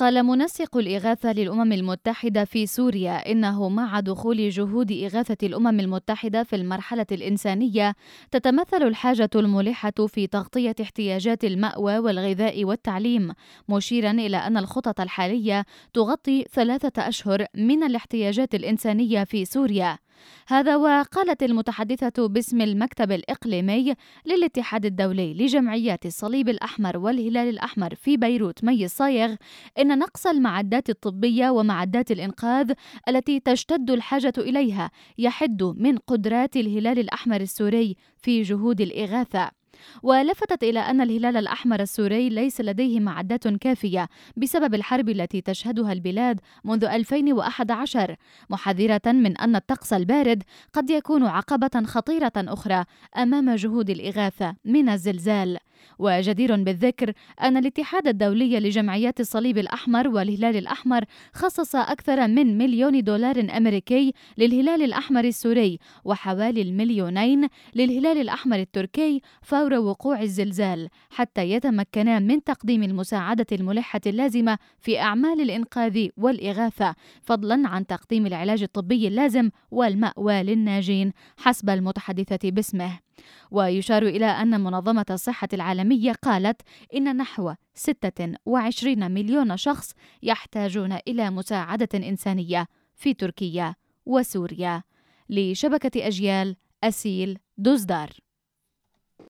قال منسق الإغاثة للأمم المتحدة في سوريا إنه مع دخول جهود إغاثة الأمم المتحدة في المرحلة الإنسانية تتمثل الحاجة الملحة في تغطية احتياجات المأوى والغذاء والتعليم مشيرا إلى أن الخطط الحالية تغطي ثلاثة أشهر من الاحتياجات الإنسانية في سوريا. هذا وقالت المتحدثة باسم المكتب الإقليمي للاتحاد الدولي لجمعيات الصليب الأحمر والهلال الأحمر في بيروت مي الصايغ إن نقص المعدات الطبية ومعدات الإنقاذ التي تشتد الحاجة إليها يحد من قدرات الهلال الأحمر السوري في جهود الإغاثة. ولفتت إلى أن الهلال الأحمر السوري ليس لديه معدات كافية بسبب الحرب التي تشهدها البلاد منذ 2011 محذرة من أن الطقس البارد قد يكون عقبة خطيرة أخرى أمام جهود الإغاثة من الزلزال. وجدير بالذكر أن الاتحاد الدولي لجمعيات الصليب الأحمر والهلال الأحمر خصص أكثر من مليون دولار أمريكي للهلال الأحمر السوري وحوالي المليونين للهلال الأحمر التركي فور وقوع الزلزال حتى يتمكنا من تقديم المساعدة الملحة اللازمة في أعمال الإنقاذ والإغاثة فضلا عن تقديم العلاج الطبي اللازم والمأوى للناجين حسب المتحدثة باسمه. ويشار إلى أن منظمة الصحة العالمية قالت إن نحو 26 مليون شخص يحتاجون إلى مساعدة إنسانية في تركيا وسوريا. لشبكة أجيال أسيل دوزدار.